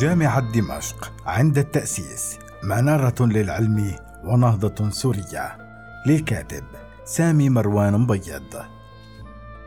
جامعة دمشق عند التأسيس منارة للعلم ونهضة سورية. للكاتب سامي مروان مبيض.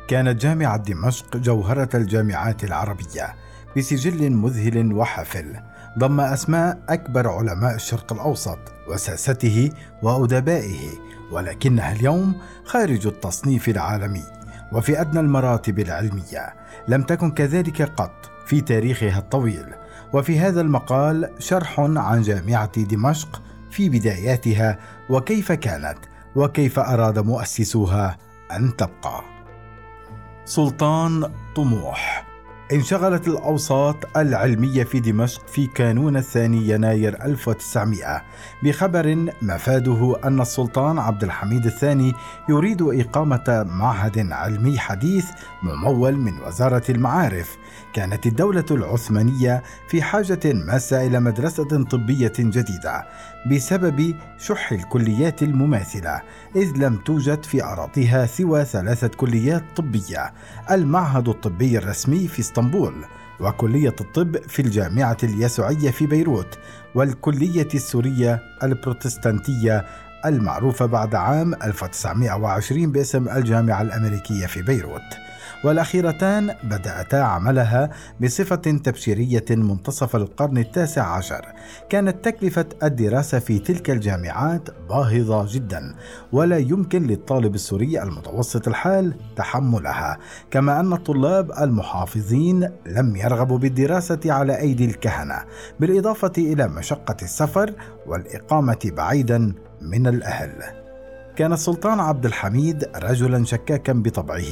كانت جامعة دمشق جوهرة الجامعات العربية بسجل مذهل وحافل ضم أسماء أكبر علماء الشرق الأوسط وساسته وأدبائه. ولكنها اليوم خارج التصنيف العالمي وفي أدنى المراتب العلمية. لم تكن كذلك قط في تاريخها الطويل. وفي هذا المقال شرح عن جامعة دمشق في بداياتها وكيف كانت وكيف أراد مؤسسوها أن تبقى. سلطان طموح. انشغلت الأوساط العلمية في دمشق في كانون الثاني يناير 1900 بخبر مفاده أن السلطان عبد الحميد الثاني يريد إقامة معهد علمي حديث ممول من وزارة المعارف كانت الدولة العثمانية في حاجة ماسة إلى مدرسة طبية جديدة بسبب شح الكليات المماثلة إذ لم توجد في أراضيها سوى ثلاثة كليات طبية المعهد الطبي الرسمي في إسطنبول وكلية الطب في الجامعة اليسوعية في بيروت والكلية السورية البروتستانتية المعروفة بعد عام 1920 باسم الجامعة الأمريكية في بيروت. والأخيرتان بدأتا عملها بصفة تبشيرية منتصف القرن التاسع عشر. كانت تكلفة الدراسة في تلك الجامعات باهظة جدا ولا يمكن للطالب السوري المتوسط الحال تحملها كما أن الطلاب المحافظين لم يرغبوا بالدراسة على أيدي الكهنة بالإضافة إلى مشقة السفر والإقامة بعيدا من الأهل. كان السلطان عبد الحميد رجلا شكاكا بطبعه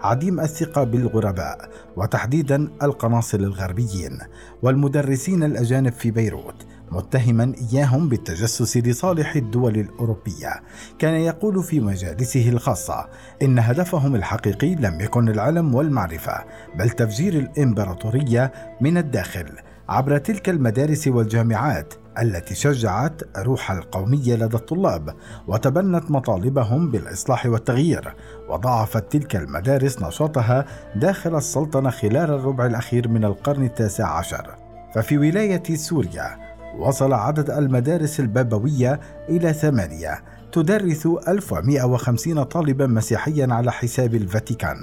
عديم الثقة بالغرباء وتحديدا القناصل الغربيين والمدرسين الأجانب في بيروت متهما إياهم بالتجسس لصالح الدول الأوروبية. كان يقول في مجالسه الخاصة إن هدفهم الحقيقي لم يكن العلم والمعرفة بل تفجير الإمبراطورية من الداخل عبر تلك المدارس والجامعات التي شجعت روح القومية لدى الطلاب وتبنت مطالبهم بالإصلاح والتغيير وضاعفت تلك المدارس نشاطها داخل السلطنة خلال الربع الأخير من القرن التاسع عشر. ففي ولاية سوريا وصل عدد المدارس البابوية إلى ثمانية. تدرس 1150 طالبا مسيحيا على حساب الفاتيكان.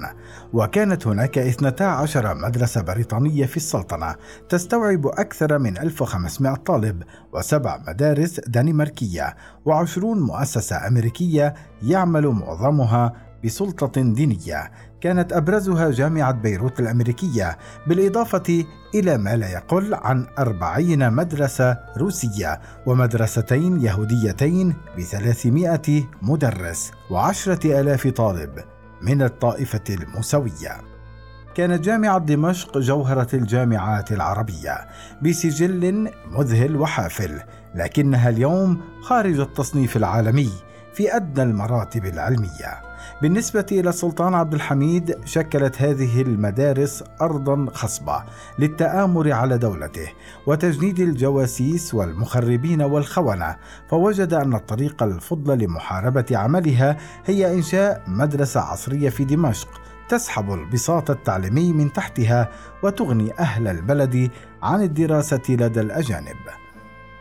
وكانت هناك 12 مدرسة بريطانية في السلطنة تستوعب أكثر من 1500 طالب وسبع مدارس دنماركية وعشرون مؤسسة أمريكية يعمل معظمها بسلطة دينية كانت أبرزها جامعة بيروت الأمريكية بالإضافة إلى ما لا يقل عن أربعين مدرسة روسية ومدرستين يهوديتين بثلاثمائة مدرس وعشرة آلاف طالب من الطائفة الموسوية كانت جامعة دمشق جوهرة الجامعات العربية بسجل مذهل وحافل لكنها اليوم خارج التصنيف العالمي في أدنى المراتب العلمية. بالنسبة إلى السلطان عبد الحميد شكلت هذه المدارس أرضا خصبة للتآمر على دولته وتجنيد الجواسيس والمخربين والخونة فوجد أن الطريق الفضل لمحاربة عملها هي إنشاء مدرسة عصرية في دمشق تسحب البساط التعليمي من تحتها وتغني أهل البلد عن الدراسة لدى الأجانب.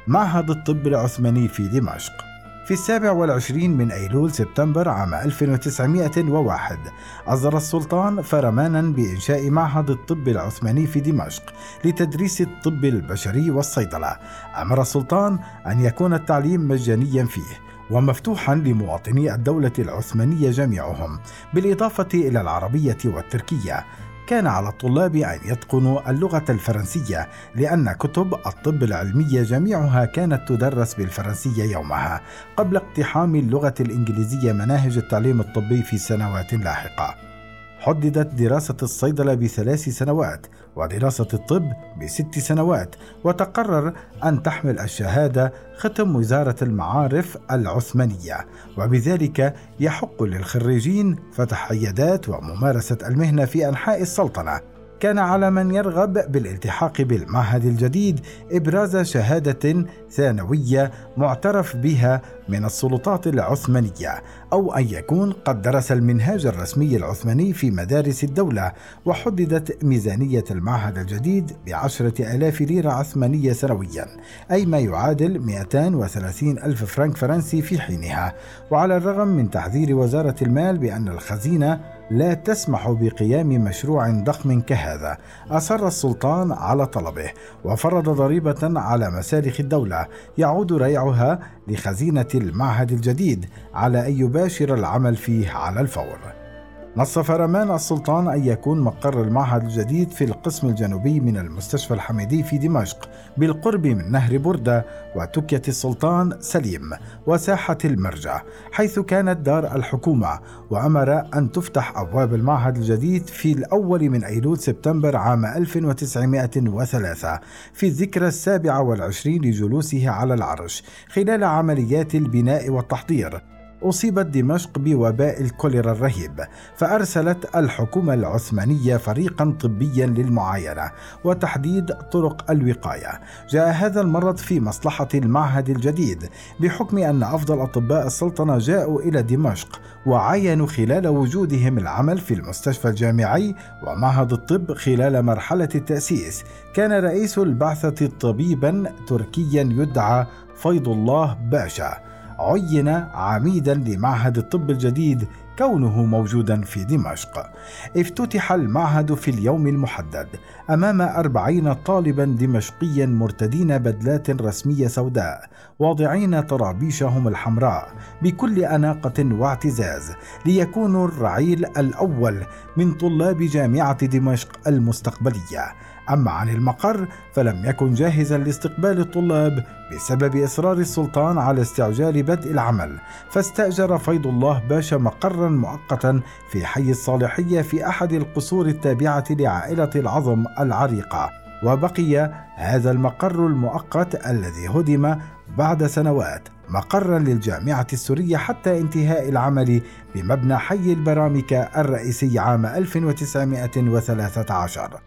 معهد الطب العثماني في دمشق. في السابع والعشرين من أيلول سبتمبر عام 1901 أصدر السلطان فرمانا بإنشاء معهد الطب العثماني في دمشق لتدريس الطب البشري والصيدلة. أمر السلطان أن يكون التعليم مجانيا فيه ومفتوحا لمواطني الدولة العثمانية جميعهم بالإضافة إلى العربية والتركية. كان على الطلاب أن يتقنوا اللغة الفرنسية لأن كتب الطب العلمية جميعها كانت تدرس بالفرنسية يومها قبل اقتحام اللغة الإنجليزية مناهج التعليم الطبي في سنوات لاحقة. حددت دراسة الصيدلة بثلاث سنوات ودراسة الطب بست سنوات وتقرر أن تحمل الشهادة ختم وزارة المعارف العثمانية. وبذلك يحق للخريجين فتح عيادات وممارسة المهنة في أنحاء السلطنة. كان على من يرغب بالالتحاق بالمعهد الجديد إبراز شهادة ثانوية معترف بها من السلطات العثمانية أو أن يكون قد درس المنهاج الرسمي العثماني في مدارس الدولة وحددت ميزانية المعهد الجديد بعشرة آلاف ليرة عثمانية سنويا أي ما يعادل 230 ألف فرنك فرنسي في حينها. وعلى الرغم من تحذير وزارة المال بأن الخزينة لا تسمح بقيام مشروع ضخم كهذا أصر السلطان على طلبه وفرض ضريبة على مسالخ الدولة يعود ريعها لخزينة المعهد الجديد على أن يباشر العمل فيه على الفور. نص فرمان السلطان أن يكون مقر المعهد الجديد في القسم الجنوبي من المستشفى الحميدي في دمشق بالقرب من نهر بردة وتكية السلطان سليم وساحة المرجع حيث كانت دار الحكومة وأمر أن تفتح أبواب المعهد الجديد في الأول من أيلول سبتمبر عام 1903 في الذكرى السابعة والعشرين لجلوسه على العرش خلال عمليات البناء والتحضير. أصيبت دمشق بوباء الكوليرا الرهيب فأرسلت الحكومة العثمانية فريقا طبيا للمعاينة وتحديد طرق الوقاية. جاء هذا المرض في مصلحة المعهد الجديد بحكم أن أفضل أطباء السلطنة جاءوا إلى دمشق وعاينوا خلال وجودهم العمل في المستشفى الجامعي ومعهد الطب خلال مرحلة التأسيس. كان رئيس البعثة طبيبا تركيا يدعى فيض الله باشا. عين عميدا لمعهد الطب الجديد كونه موجودا في دمشق. افتتح المعهد في اليوم المحدد أمام أربعين طالبا دمشقيا مرتدين بدلات رسمية سوداء واضعين طرابيشهم الحمراء بكل أناقة واعتزاز ليكونوا الرعيل الأول من طلاب جامعة دمشق المستقبلية. أما عن المقر فلم يكن جاهزا لاستقبال الطلاب بسبب إصرار السلطان على استعجال بدء العمل فاستأجر فيض الله باشا مقرا مؤقتا في حي الصالحية في أحد القصور التابعة لعائلة العظم العريقة. وبقي هذا المقر المؤقت الذي هدم بعد سنوات مقرا للجامعة السورية حتى انتهاء العمل بمبنى حي البرامكة الرئيسي عام 1913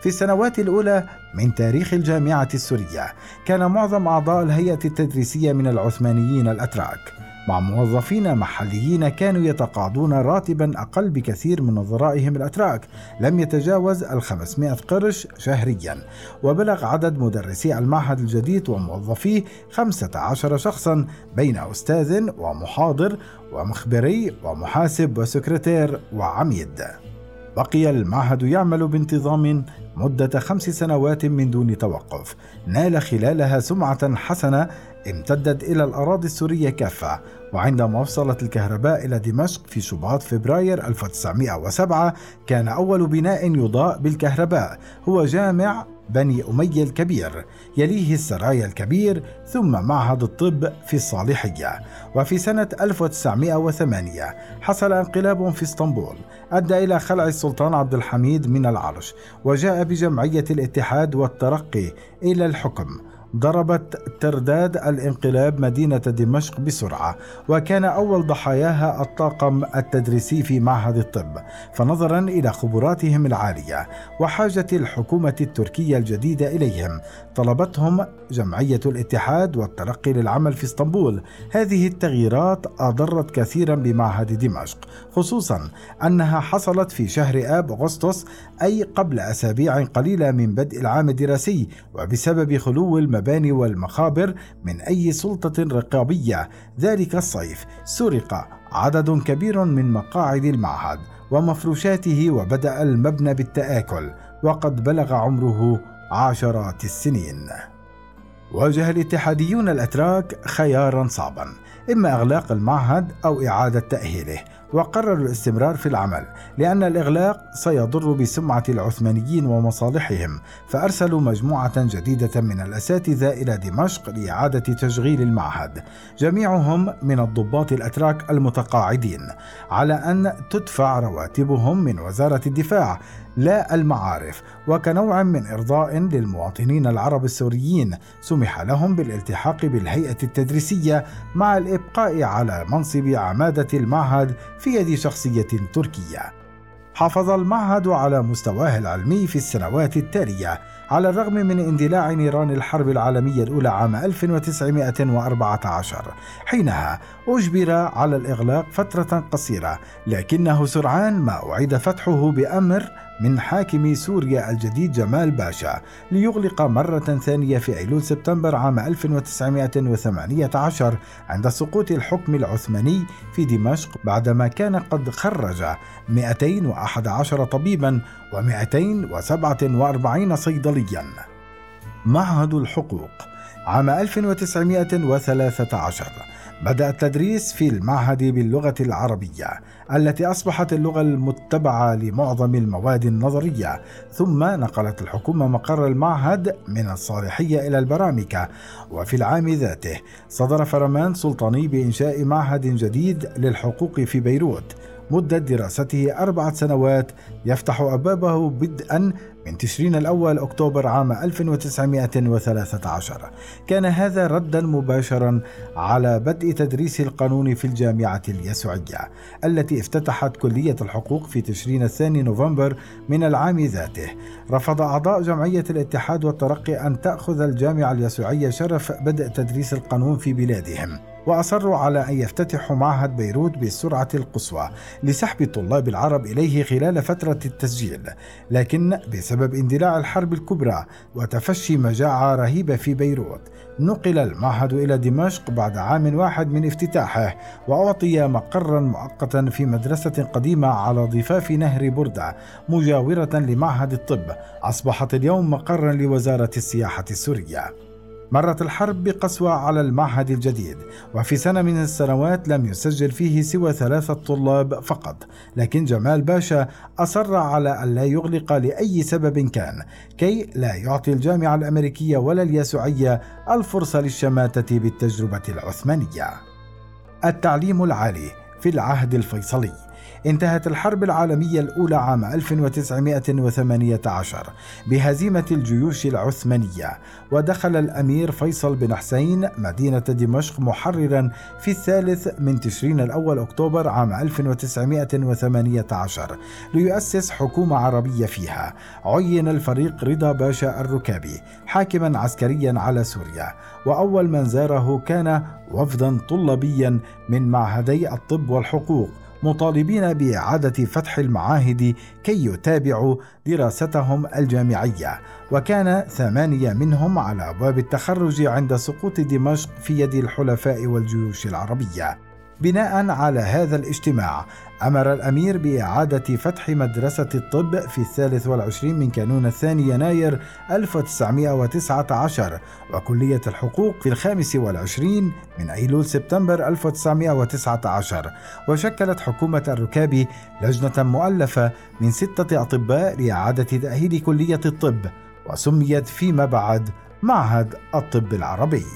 في السنوات الأولى من تاريخ الجامعة السورية كان معظم أعضاء الهيئة التدريسية من العثمانيين الأتراك. مع موظفين محليين كانوا يتقاضون راتبا أقل بكثير من نظرائهم الأتراك. لم يتجاوز ال 500 قرش شهريا. وبلغ عدد مدرسي المعهد الجديد وموظفيه 15 شخصا بين أستاذ ومحاضر ومخبري ومحاسب وسكرتير وعميد. بقي المعهد يعمل بانتظام مدة خمس سنوات من دون توقف. نال خلالها سمعة حسنة امتدت إلى الأراضي السورية كافة. وعندما وصلت الكهرباء إلى دمشق في شباط فبراير 1907 كان أول بناء يضاء بالكهرباء. هو جامع بني أمية الكبير يليه السرايا الكبير ثم معهد الطب في الصالحية. وفي سنة 1908 حصل انقلاب في اسطنبول أدى إلى خلع السلطان عبد الحميد من العرش وجاء بجمعية الاتحاد والترقي إلى الحكم. ضربت ترداد الانقلاب مدينة دمشق بسرعة وكان أول ضحاياها الطاقم التدريسي في معهد الطب فنظرا إلى خبراتهم العالية وحاجة الحكومة التركية الجديدة إليهم. طلبتهم جمعية الاتحاد والترقي للعمل في اسطنبول. هذه التغييرات أضرت كثيرا بمعهد دمشق خصوصا أنها حصلت في شهر آب أغسطس أي قبل أسابيع قليلة من بدء العام الدراسي وبسبب خلو المباني والمخابر من أي سلطة رقابية. ذلك الصيف سرق عدد كبير من مقاعد المعهد ومفروشاته وبدأ المبنى بالتآكل وقد بلغ عمره عشرات السنين. واجه الاتحاديون الأتراك خيارا صعبا إما إغلاق المعهد أو إعادة تأهيله وقرروا الاستمرار في العمل لأن الإغلاق سيضر بسمعة العثمانيين ومصالحهم فأرسلوا مجموعة جديدة من الأساتذة إلى دمشق لإعادة تشغيل المعهد. جميعهم من الضباط الأتراك المتقاعدين على أن تدفع رواتبهم من وزارة الدفاع لا المعارف وكنوع من إرضاء للمواطنين العرب السوريين سمح لهم بالالتحاق بالهيئة التدريسية مع الإبقاء على منصب عمادة المعهد في يد شخصية تركية. حافظ المعهد على مستواه العلمي في السنوات التالية على الرغم من اندلاع نيران الحرب العالمية الأولى عام 1914 حينها أجبر على الإغلاق فترة قصيرة لكنه سرعان ما أعيد فتحه بأمر من حاكم سوريا الجديد جمال باشا ليغلق مرة ثانية في أيلول سبتمبر عام 1918 عند سقوط الحكم العثماني في دمشق بعدما كان قد خرج 211 طبيبا و247 صيدليا. معهد الحقوق عام 1913 بدأ التدريس في المعهد باللغة العربية. التي أصبحت اللغة المتبعة لمعظم المواد النظرية. ثم نقلت الحكومة مقر المعهد من الصالحية إلى البرامكة وفي العام ذاته صدر فرمان سلطاني بإنشاء معهد جديد للحقوق في بيروت. مدة دراسته أربعة سنوات يفتح أبوابه بدءا من تشرين الأول أكتوبر عام 1913 كان هذا ردا مباشرا على بدء تدريس القانون في الجامعة اليسوعية التي افتتحت كلية الحقوق في تشرين الثاني نوفمبر من العام ذاته. رفض أعضاء جمعية الاتحاد والترقي أن تأخذ الجامعة اليسوعية شرف بدء تدريس القانون في بلادهم. وأصروا على أن يفتتحوا معهد بيروت بالسرعة القصوى لسحب الطلاب العرب إليه خلال فترة التسجيل لكن بسبب اندلاع الحرب الكبرى وتفشي مجاعة رهيبة في بيروت نقل المعهد إلى دمشق بعد عام واحد من افتتاحه وأعطي مقرا مؤقتا في مدرسة قديمة على ضفاف نهر بردة مجاورة لمعهد الطب أصبحت اليوم مقرا لوزارة السياحة السورية. مرت الحرب بقسوة على المعهد الجديد وفي سنة من السنوات لم يسجل فيه سوى ثلاثة طلاب فقط لكن جمال باشا أصر على أن لا يغلق لأي سبب كان كي لا يعطي الجامعة الأمريكية ولا اليسوعية الفرصة للشماتة بالتجربة العثمانية. التعليم العالي في العهد الفيصلي. انتهت الحرب العالمية الأولى عام 1918 بهزيمة الجيوش العثمانية ودخل الأمير فيصل بن حسين مدينة دمشق محررا في الثالث من تشرين الأول أكتوبر عام 1918 ليؤسس حكومة عربية فيها. عين الفريق رضا باشا الركابي حاكما عسكريا على سوريا وأول من زاره كان وفدا طلابيا من معهدي الطب والحقوق مطالبين بإعادة فتح المعاهد كي يتابعوا دراستهم الجامعية. وكان ثمانية منهم على ابواب التخرج عند سقوط دمشق في يد الحلفاء والجيوش العربية. بناء على هذا الاجتماع أمر الأمير بإعادة فتح مدرسة الطب في الثالث والعشرين من كانون الثاني يناير 1919 وكلية الحقوق في الخامس والعشرين من أيلول سبتمبر 1919 وشكلت حكومة الركاب لجنة مؤلفة من ستة أطباء لإعادة تأهيل كلية الطب وسميت فيما بعد معهد الطب العربي.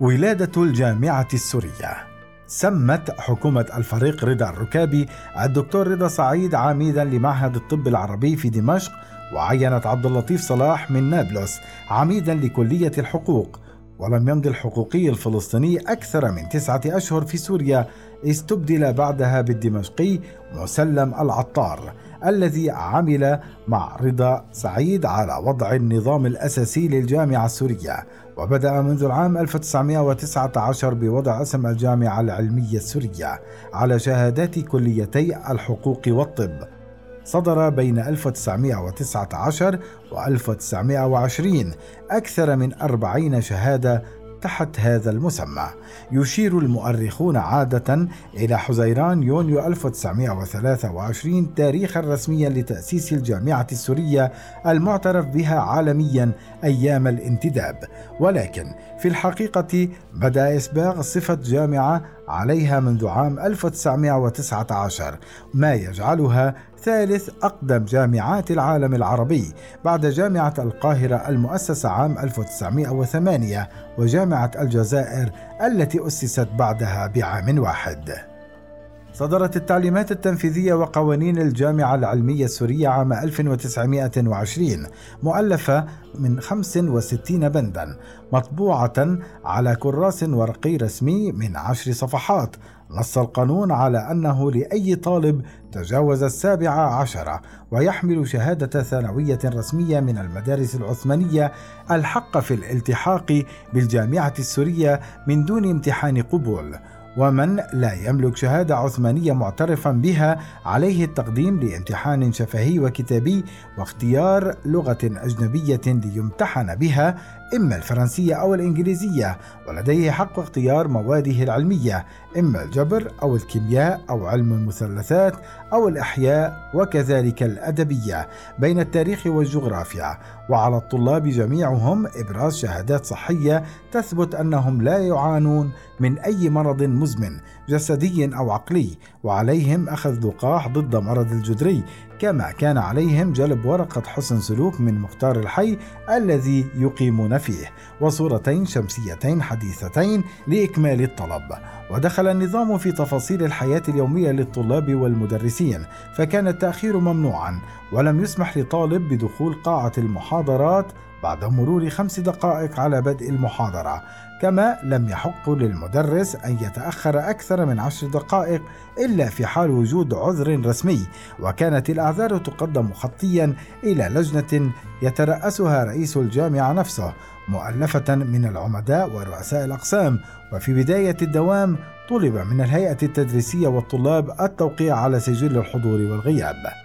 ولادة الجامعة السورية. سمت حكومة الفريق رضا الركابي الدكتور رضا سعيد عميدا لمعهد الطب العربي في دمشق وعينت عبد اللطيف صلاح من نابلس عميدا لكلية الحقوق. ولم يمضي الحقوقي الفلسطيني أكثر من تسعة أشهر في سوريا استبدل بعدها بالدمشقي مسلم العطار الذي عمل مع رضا سعيد على وضع النظام الأساسي للجامعة السورية. وبدأ منذ العام 1919 بوضع أسم الجامعة العلمية السورية على شهادات كليتي الحقوق والطب. صدر بين 1919 و 1920 أكثر من أربعين شهادة تحت هذا المسمى. يشير المؤرخون عادة إلى حزيران يونيو 1923 تاريخا رسميا لتأسيس الجامعة السورية المعترف بها عالميا أيام الانتداب. ولكن في الحقيقة بدأ إسباغ صفة جامعة عليها منذ عام 1919 ما يجعلها ثالث أقدم جامعات العالم العربي بعد جامعة القاهرة المؤسسة عام 1908 وجامعة الجزائر التي أسست بعدها بعام واحد. صدرت التعليمات التنفيذية وقوانين الجامعة العلمية السورية عام 1920 مؤلفة من 65 بندا مطبوعة على كراس ورقي رسمي من عشر صفحات نص القانون على أنه لأي طالب تجاوز السابعة عشرة ويحمل شهادة ثانوية رسمية من المدارس العثمانية الحق في الالتحاق بالجامعة السورية من دون امتحان قبول. ومن لا يملك شهادة عثمانية معترفا بها عليه التقديم لامتحان شفهي وكتابي واختيار لغة أجنبية ليمتحن بها إما الفرنسية أو الإنجليزية ولديه حق اختيار مواده العلمية إما الجبر أو الكيمياء أو علم المثلثات أو الأحياء وكذلك الأدبية بين التاريخ والجغرافيا. وعلى الطلاب جميعهم إبراز شهادات صحية تثبت أنهم لا يعانون من أي مرض مزمن جسدي أو عقلي. وعليهم أخذ لقاح ضد مرض الجدري كما كان عليهم جلب ورقة حسن سلوك من مختار الحي الذي يقيمون فيه وصورتين شمسيتين حديثتين لإكمال الطلب. ودخل النظام في تفاصيل الحياة اليومية للطلاب والمدرسين فكان التأخير ممنوعا ولم يسمح لطالب بدخول قاعة المحاضرات بعد مرور خمس دقائق على بدء المحاضرة. كما لم يحق للمدرس أن يتأخر أكثر من عشر دقائق إلا في حال وجود عذر رسمي وكانت الأعذار تقدم خطيا إلى لجنة يترأسها رئيس الجامعة نفسه مؤلفة من العمداء ورؤساء الأقسام وفي بداية الدوام طلب من الهيئة التدريسية والطلاب التوقيع على سجل الحضور والغياب.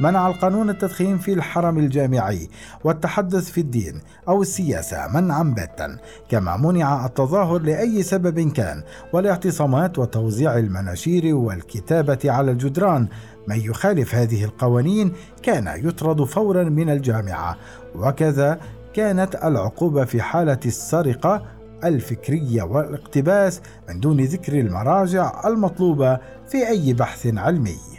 منع القانون التدخين في الحرم الجامعي والتحدث في الدين أو السياسة منعا باتا كما منع التظاهر لأي سبب كان والاعتصامات وتوزيع المناشير والكتابة على الجدران من يخالف هذه القوانين كان يطرد فورا من الجامعة وكذا كانت العقوبة في حالة السرقة الفكرية والاقتباس من دون ذكر المراجع المطلوبة في أي بحث علمي.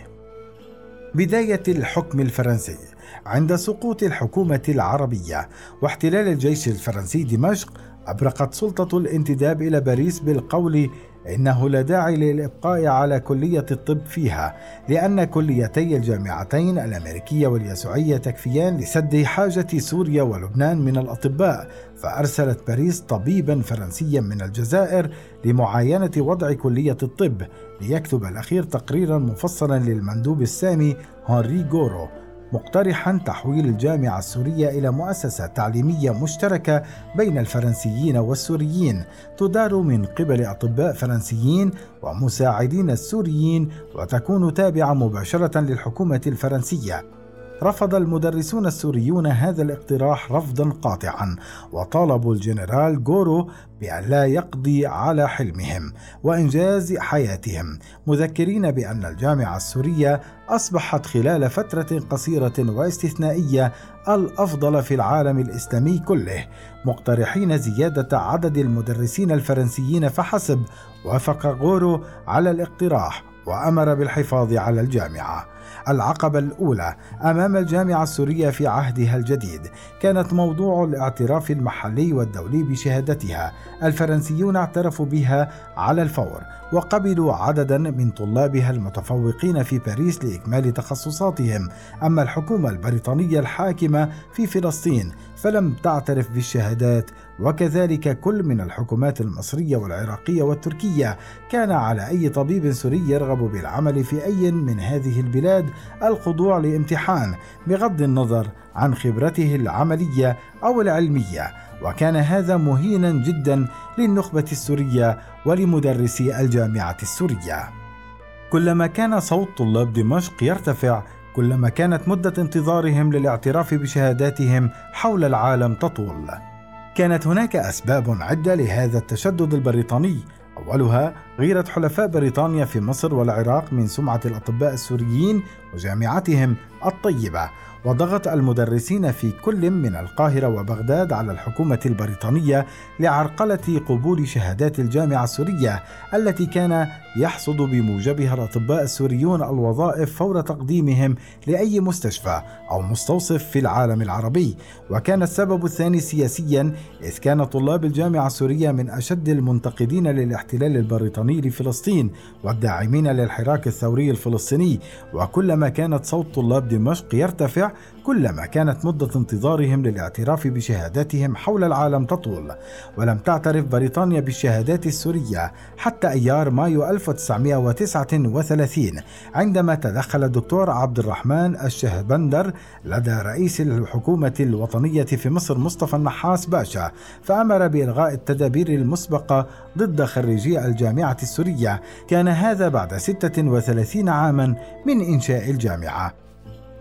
بداية الحكم الفرنسي عند سقوط الحكومة العربية واحتلال الجيش الفرنسي دمشق أبرقت سلطة الانتداب إلى باريس بالقول إنه لا داعي للإبقاء على كلية الطب فيها لأن كليتي الجامعتين الأمريكية واليسوعية تكفيان لسد حاجة سوريا ولبنان من الأطباء فأرسلت باريس طبيبا فرنسيا من الجزائر لمعاينة وضع كلية الطب ليكتب الأخير تقريرا مفصلا للمندوب السامي هنري غورو مقترحا تحويل الجامعة السورية إلى مؤسسة تعليمية مشتركة بين الفرنسيين والسوريين تدار من قبل أطباء فرنسيين ومساعدين السوريين وتكون تابعة مباشرة للحكومة الفرنسية. رفض المدرسون السوريون هذا الاقتراح رفضا قاطعا وطالبوا الجنرال غورو بأن لا يقضي على حلمهم وإنجاز حياتهم مذكرين بأن الجامعة السورية أصبحت خلال فترة قصيرة واستثنائية الأفضل في العالم الإسلامي كله مقترحين زيادة عدد المدرسين الفرنسيين فحسب وافق غورو على الاقتراح وأمر بالحفاظ على الجامعة. العقبة الأولى أمام الجامعة السورية في عهدها الجديد. كانت موضوع الاعتراف المحلي والدولي بشهادتها. الفرنسيون اعترفوا بها على الفور وقبلوا عددا من طلابها المتفوقين في باريس لإكمال تخصصاتهم. أما الحكومة البريطانية الحاكمة في فلسطين فلم تعترف بالشهادات وكذلك كل من الحكومات المصرية والعراقية والتركية. كان على أي طبيب سوري يرغب بالعمل في أي من هذه البلاد الخضوع لامتحان بغض النظر عن خبرته العملية أو العلمية. وكان هذا مهينا جدا للنخبة السورية ولمدرسي الجامعة السورية. كلما كان صوت طلاب دمشق يرتفع كلما كانت مدة انتظارهم للاعتراف بشهاداتهم حول العالم تطول. كانت هناك أسباب عدة لهذا التشدد البريطاني، أولها غيرة حلفاء بريطانيا في مصر والعراق من سمعة الأطباء السوريين وجامعتهم الطيبة، وضغط المدرسين في كل من القاهرة وبغداد على الحكومة البريطانية لعرقلة قبول شهادات الجامعة السورية التي كان يحصد بموجبها الأطباء السوريون الوظائف فور تقديمهم لأي مستشفى أو مستوصف في العالم العربي. وكان السبب الثاني سياسيا إذ كان طلاب الجامعة السورية من أشد المنتقدين للاحتلال البريطاني لفلسطين والداعمين للحراك الثوري الفلسطيني. وكلما كانت صوت طلاب دمشق يرتفع كلما كانت مدة انتظارهم للاعتراف بشهاداتهم حول العالم تطول ولم تعترف بريطانيا بالشهادات السورية حتى أيار مايو 1939 عندما تدخل الدكتور عبد الرحمن الشهبندر لدى رئيس الحكومة الوطنية في مصر مصطفى النحاس باشا فأمر بإلغاء التدابير المسبقة ضد خريجي الجامعة السورية. كان هذا بعد 36 عاما من إنشاء الجامعة.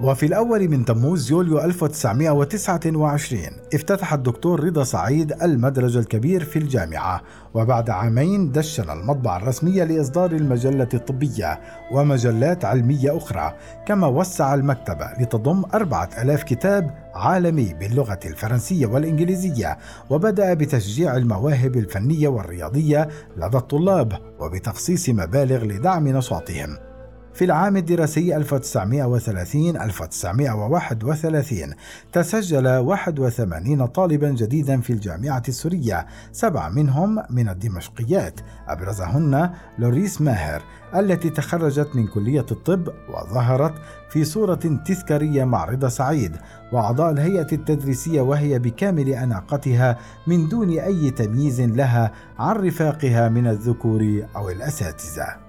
وفي الأول من تموز يوليو 1929 افتتح الدكتور رضا سعيد المدرج الكبير في الجامعة وبعد عامين دشن المطبعة الرسمية لإصدار المجلة الطبية ومجلات علمية أخرى كما وسع المكتبة لتضم أربعة ألاف كتاب عالمي باللغة الفرنسية والإنجليزية وبدأ بتشجيع المواهب الفنية والرياضية لدى الطلاب وبتخصيص مبالغ لدعم نشاطهم. في العام الدراسي 1930 1931 تسجل 81 طالبا جديدا في الجامعة السورية. سبع منهم من الدمشقيات. أبرزهن لوريس ماهر التي تخرجت من كلية الطب وظهرت في صورة تذكارية مع رضا سعيد. وأعضاء الهيئة التدريسية وهي بكامل أناقتها من دون أي تمييز لها عن رفاقها من الذكور أو الأساتذة.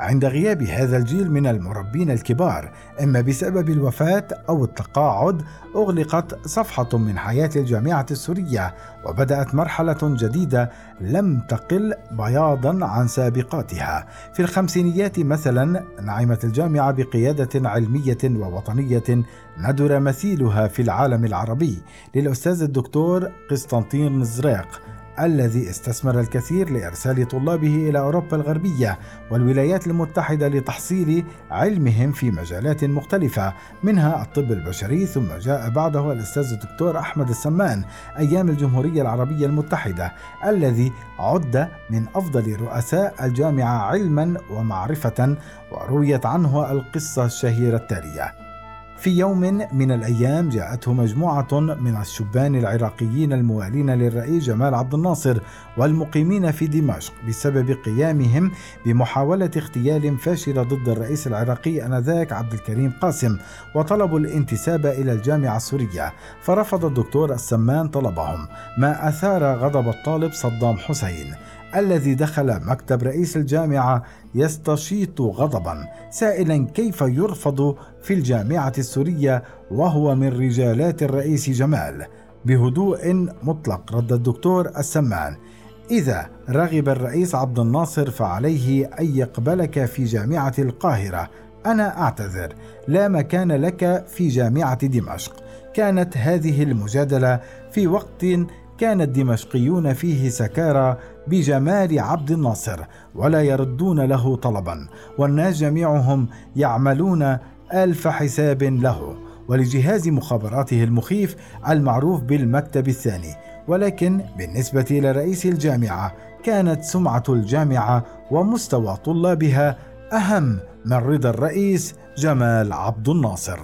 عند غياب هذا الجيل من المربين الكبار إما بسبب الوفاة أو التقاعد أغلقت صفحة من حياة الجامعة السورية وبدأت مرحلة جديدة لم تقل بياضا عن سابقاتها. في الخمسينيات مثلا نعمت الجامعة بقيادة علمية ووطنية ندر مثيلها في العالم العربي للأستاذ الدكتور قسطنطين نزراق الذي استثمر الكثير لإرسال طلابه إلى أوروبا الغربية والولايات المتحدة لتحصيل علمهم في مجالات مختلفة منها الطب البشري ثم جاء بعده الأستاذ الدكتور أحمد السمان أيام الجمهورية العربية المتحدة الذي عد من أفضل رؤساء الجامعة علما ومعرفة ورويت عنه القصة الشهيرة التالية. في يوم من الأيام جاءته مجموعة من الشبان العراقيين الموالين للرئيس جمال عبد الناصر والمقيمين في دمشق بسبب قيامهم بمحاولة اغتيال فاشلة ضد الرئيس العراقي آنذاك عبد الكريم قاسم وطلبوا الانتساب إلى الجامعة السورية. فرفض الدكتور السمان طلبهم ما أثار غضب الطالب صدام حسين. الذي دخل مكتب رئيس الجامعة يستشيط غضبا. سائلا كيف يرفض في الجامعة السورية وهو من رجالات الرئيس جمال؟ بهدوء مطلق رد الدكتور السمان. إذا رغب الرئيس عبد الناصر فعليه أن يقبلك في جامعة القاهرة. أنا أعتذر لا مكان لك في جامعة دمشق. كانت هذه المجادلة في وقت كان الدمشقيون فيه سكارى بجمال عبد الناصر ولا يردون له طلبا. والناس جميعهم يعملون ألف حساب له. ولجهاز مخابراته المخيف المعروف بالمكتب الثاني. ولكن بالنسبة لرئيس الجامعة كانت سمعة الجامعة ومستوى طلابها أهم من رضا الرئيس جمال عبد الناصر.